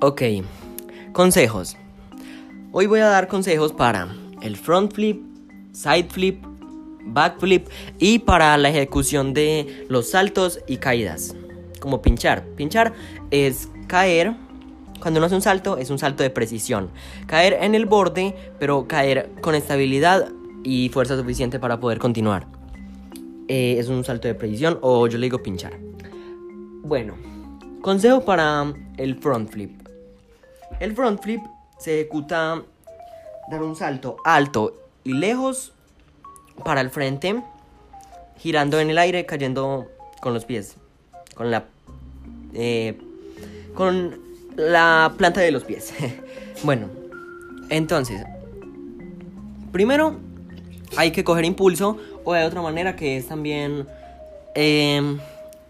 Ok, consejos. Hoy voy a dar consejos para el front flip, side flip, back flip y para la ejecución de los saltos y caídas. Como pinchar. Pinchar es caer. Cuando uno hace un salto, es un salto de precisión. Caer en el borde, pero caer con estabilidad y fuerza suficiente para poder continuar. Eh, es un salto de precisión o yo le digo pinchar. Bueno, consejo para el front flip. El front flip se ejecuta dar un salto alto y lejos para el frente, girando en el aire, cayendo con los pies, con la eh, con la planta de los pies. bueno, entonces, primero hay que coger impulso o de otra manera que es también em,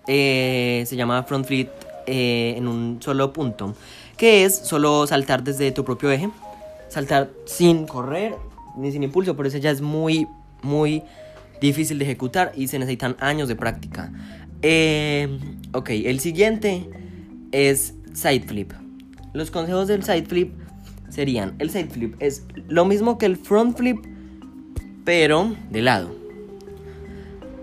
eh, se llama front flip eh, en un solo punto, que es solo saltar desde tu propio eje, saltar sin correr ni sin impulso, por eso ya es muy, muy difícil de ejecutar y se necesitan años de práctica. Eh, ok, el siguiente es side flip. Los consejos del side flip serían, el side flip es lo mismo que el front flip, pero de lado.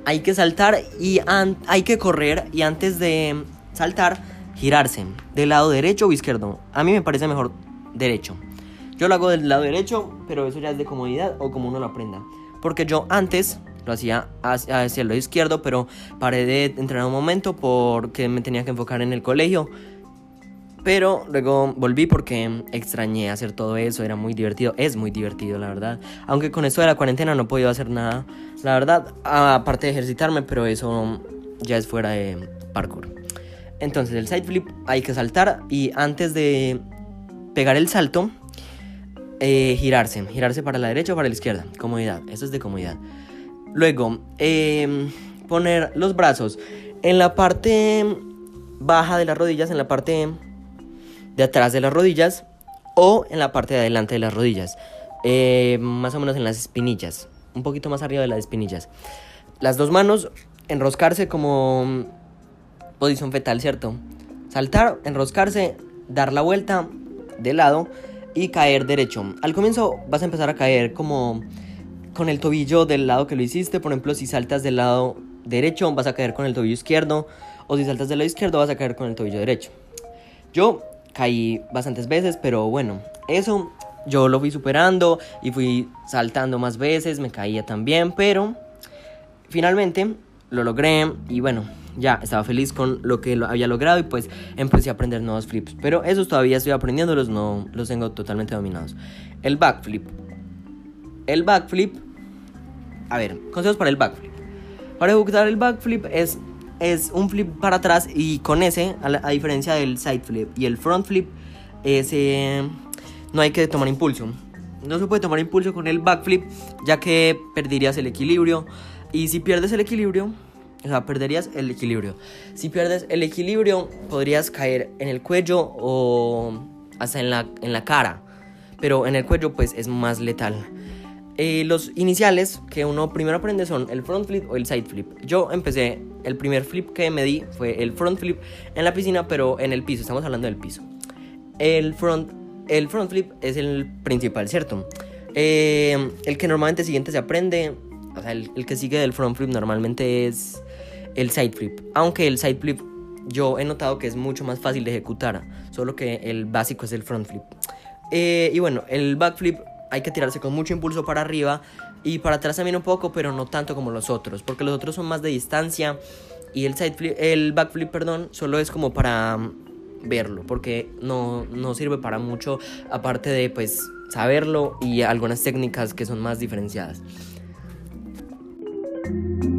Hay que saltar y hay que correr y antes de saltar, girarse del lado derecho o izquierdo. A mí me parece mejor derecho. Yo lo hago del lado derecho, pero eso ya es de comodidad o como uno lo aprenda. Porque yo antes lo hacía hacia, el lado izquierdo, pero paré de entrenar un momento porque me tenía que enfocar en el colegio. Pero luego volví porque extrañé hacer todo eso, era muy divertido, es muy divertido la verdad. Aunque con esto de la cuarentena no he podido hacer nada, la verdad, aparte de ejercitarme, pero eso ya es fuera de parkour. Entonces el side flip hay que saltar y antes de pegar el salto, eh, girarse, girarse para la derecha o para la izquierda, comodidad, eso es de comodidad. Luego, em, poner los brazos en la parte baja de las rodillas, en la parte de atrás de las rodillas o en la parte de adelante de las rodillas, eh, más o menos en las espinillas, un poquito más arriba de las espinillas. Las dos manos, enroscarse como posición fetal, ¿cierto? Saltar, enroscarse, dar la vuelta de lado y caer derecho. Al comienzo vas a empezar a caer como con el tobillo del lado que lo hiciste. Por ejemplo, si saltas del lado derecho vas a caer con el tobillo izquierdo. O si saltas del lado izquierdo vas a caer con el tobillo derecho. Yo caí bastantes veces, pero bueno, eso yo lo fui superando y fui saltando más veces, me caía también, pero finalmente lo logré y bueno, ya estaba feliz con lo que había logrado y pues empecé a aprender nuevos flips. Pero esos todavía estoy aprendiéndolos, no los tengo totalmente dominados. El backflip. El backflip. A ver, consejos para el backflip. Para ejecutar el backflip es, es un flip para atrás y con ese, a, diferencia del side flip y el front flip, ese, no hay que tomar impulso. No se puede tomar impulso con el backflip ya que perderías el equilibrio. Y si pierdes el equilibrio, o sea, perderías el equilibrio. Si pierdes el equilibrio, podrías caer en el cuello o hasta en la, en la cara. Pero en el cuello, pues es más letal. Eh, los iniciales que uno primero aprende son el front flip o el side flip. Yo empecé, el primer flip que me di fue el front flip en la piscina, pero en el piso. Estamos hablando del piso. El front, el front flip es el principal, ¿cierto? Eh, el que normalmente siguiente se aprende, o sea, el, el que sigue del front flip normalmente es el side flip. Aunque el side flip yo he notado que es mucho más fácil de ejecutar, solo que el básico es el front flip. Eh, y bueno, el back flip hay que tirarse con mucho impulso para arriba y para atrás también un poco, pero no tanto como los otros, porque los otros son más de distancia y el side flip, el backflip, perdón, solo es como para mm, verlo, porque no, no sirve para mucho, aparte de pues saberlo y algunas técnicas que son más diferenciadas. thank you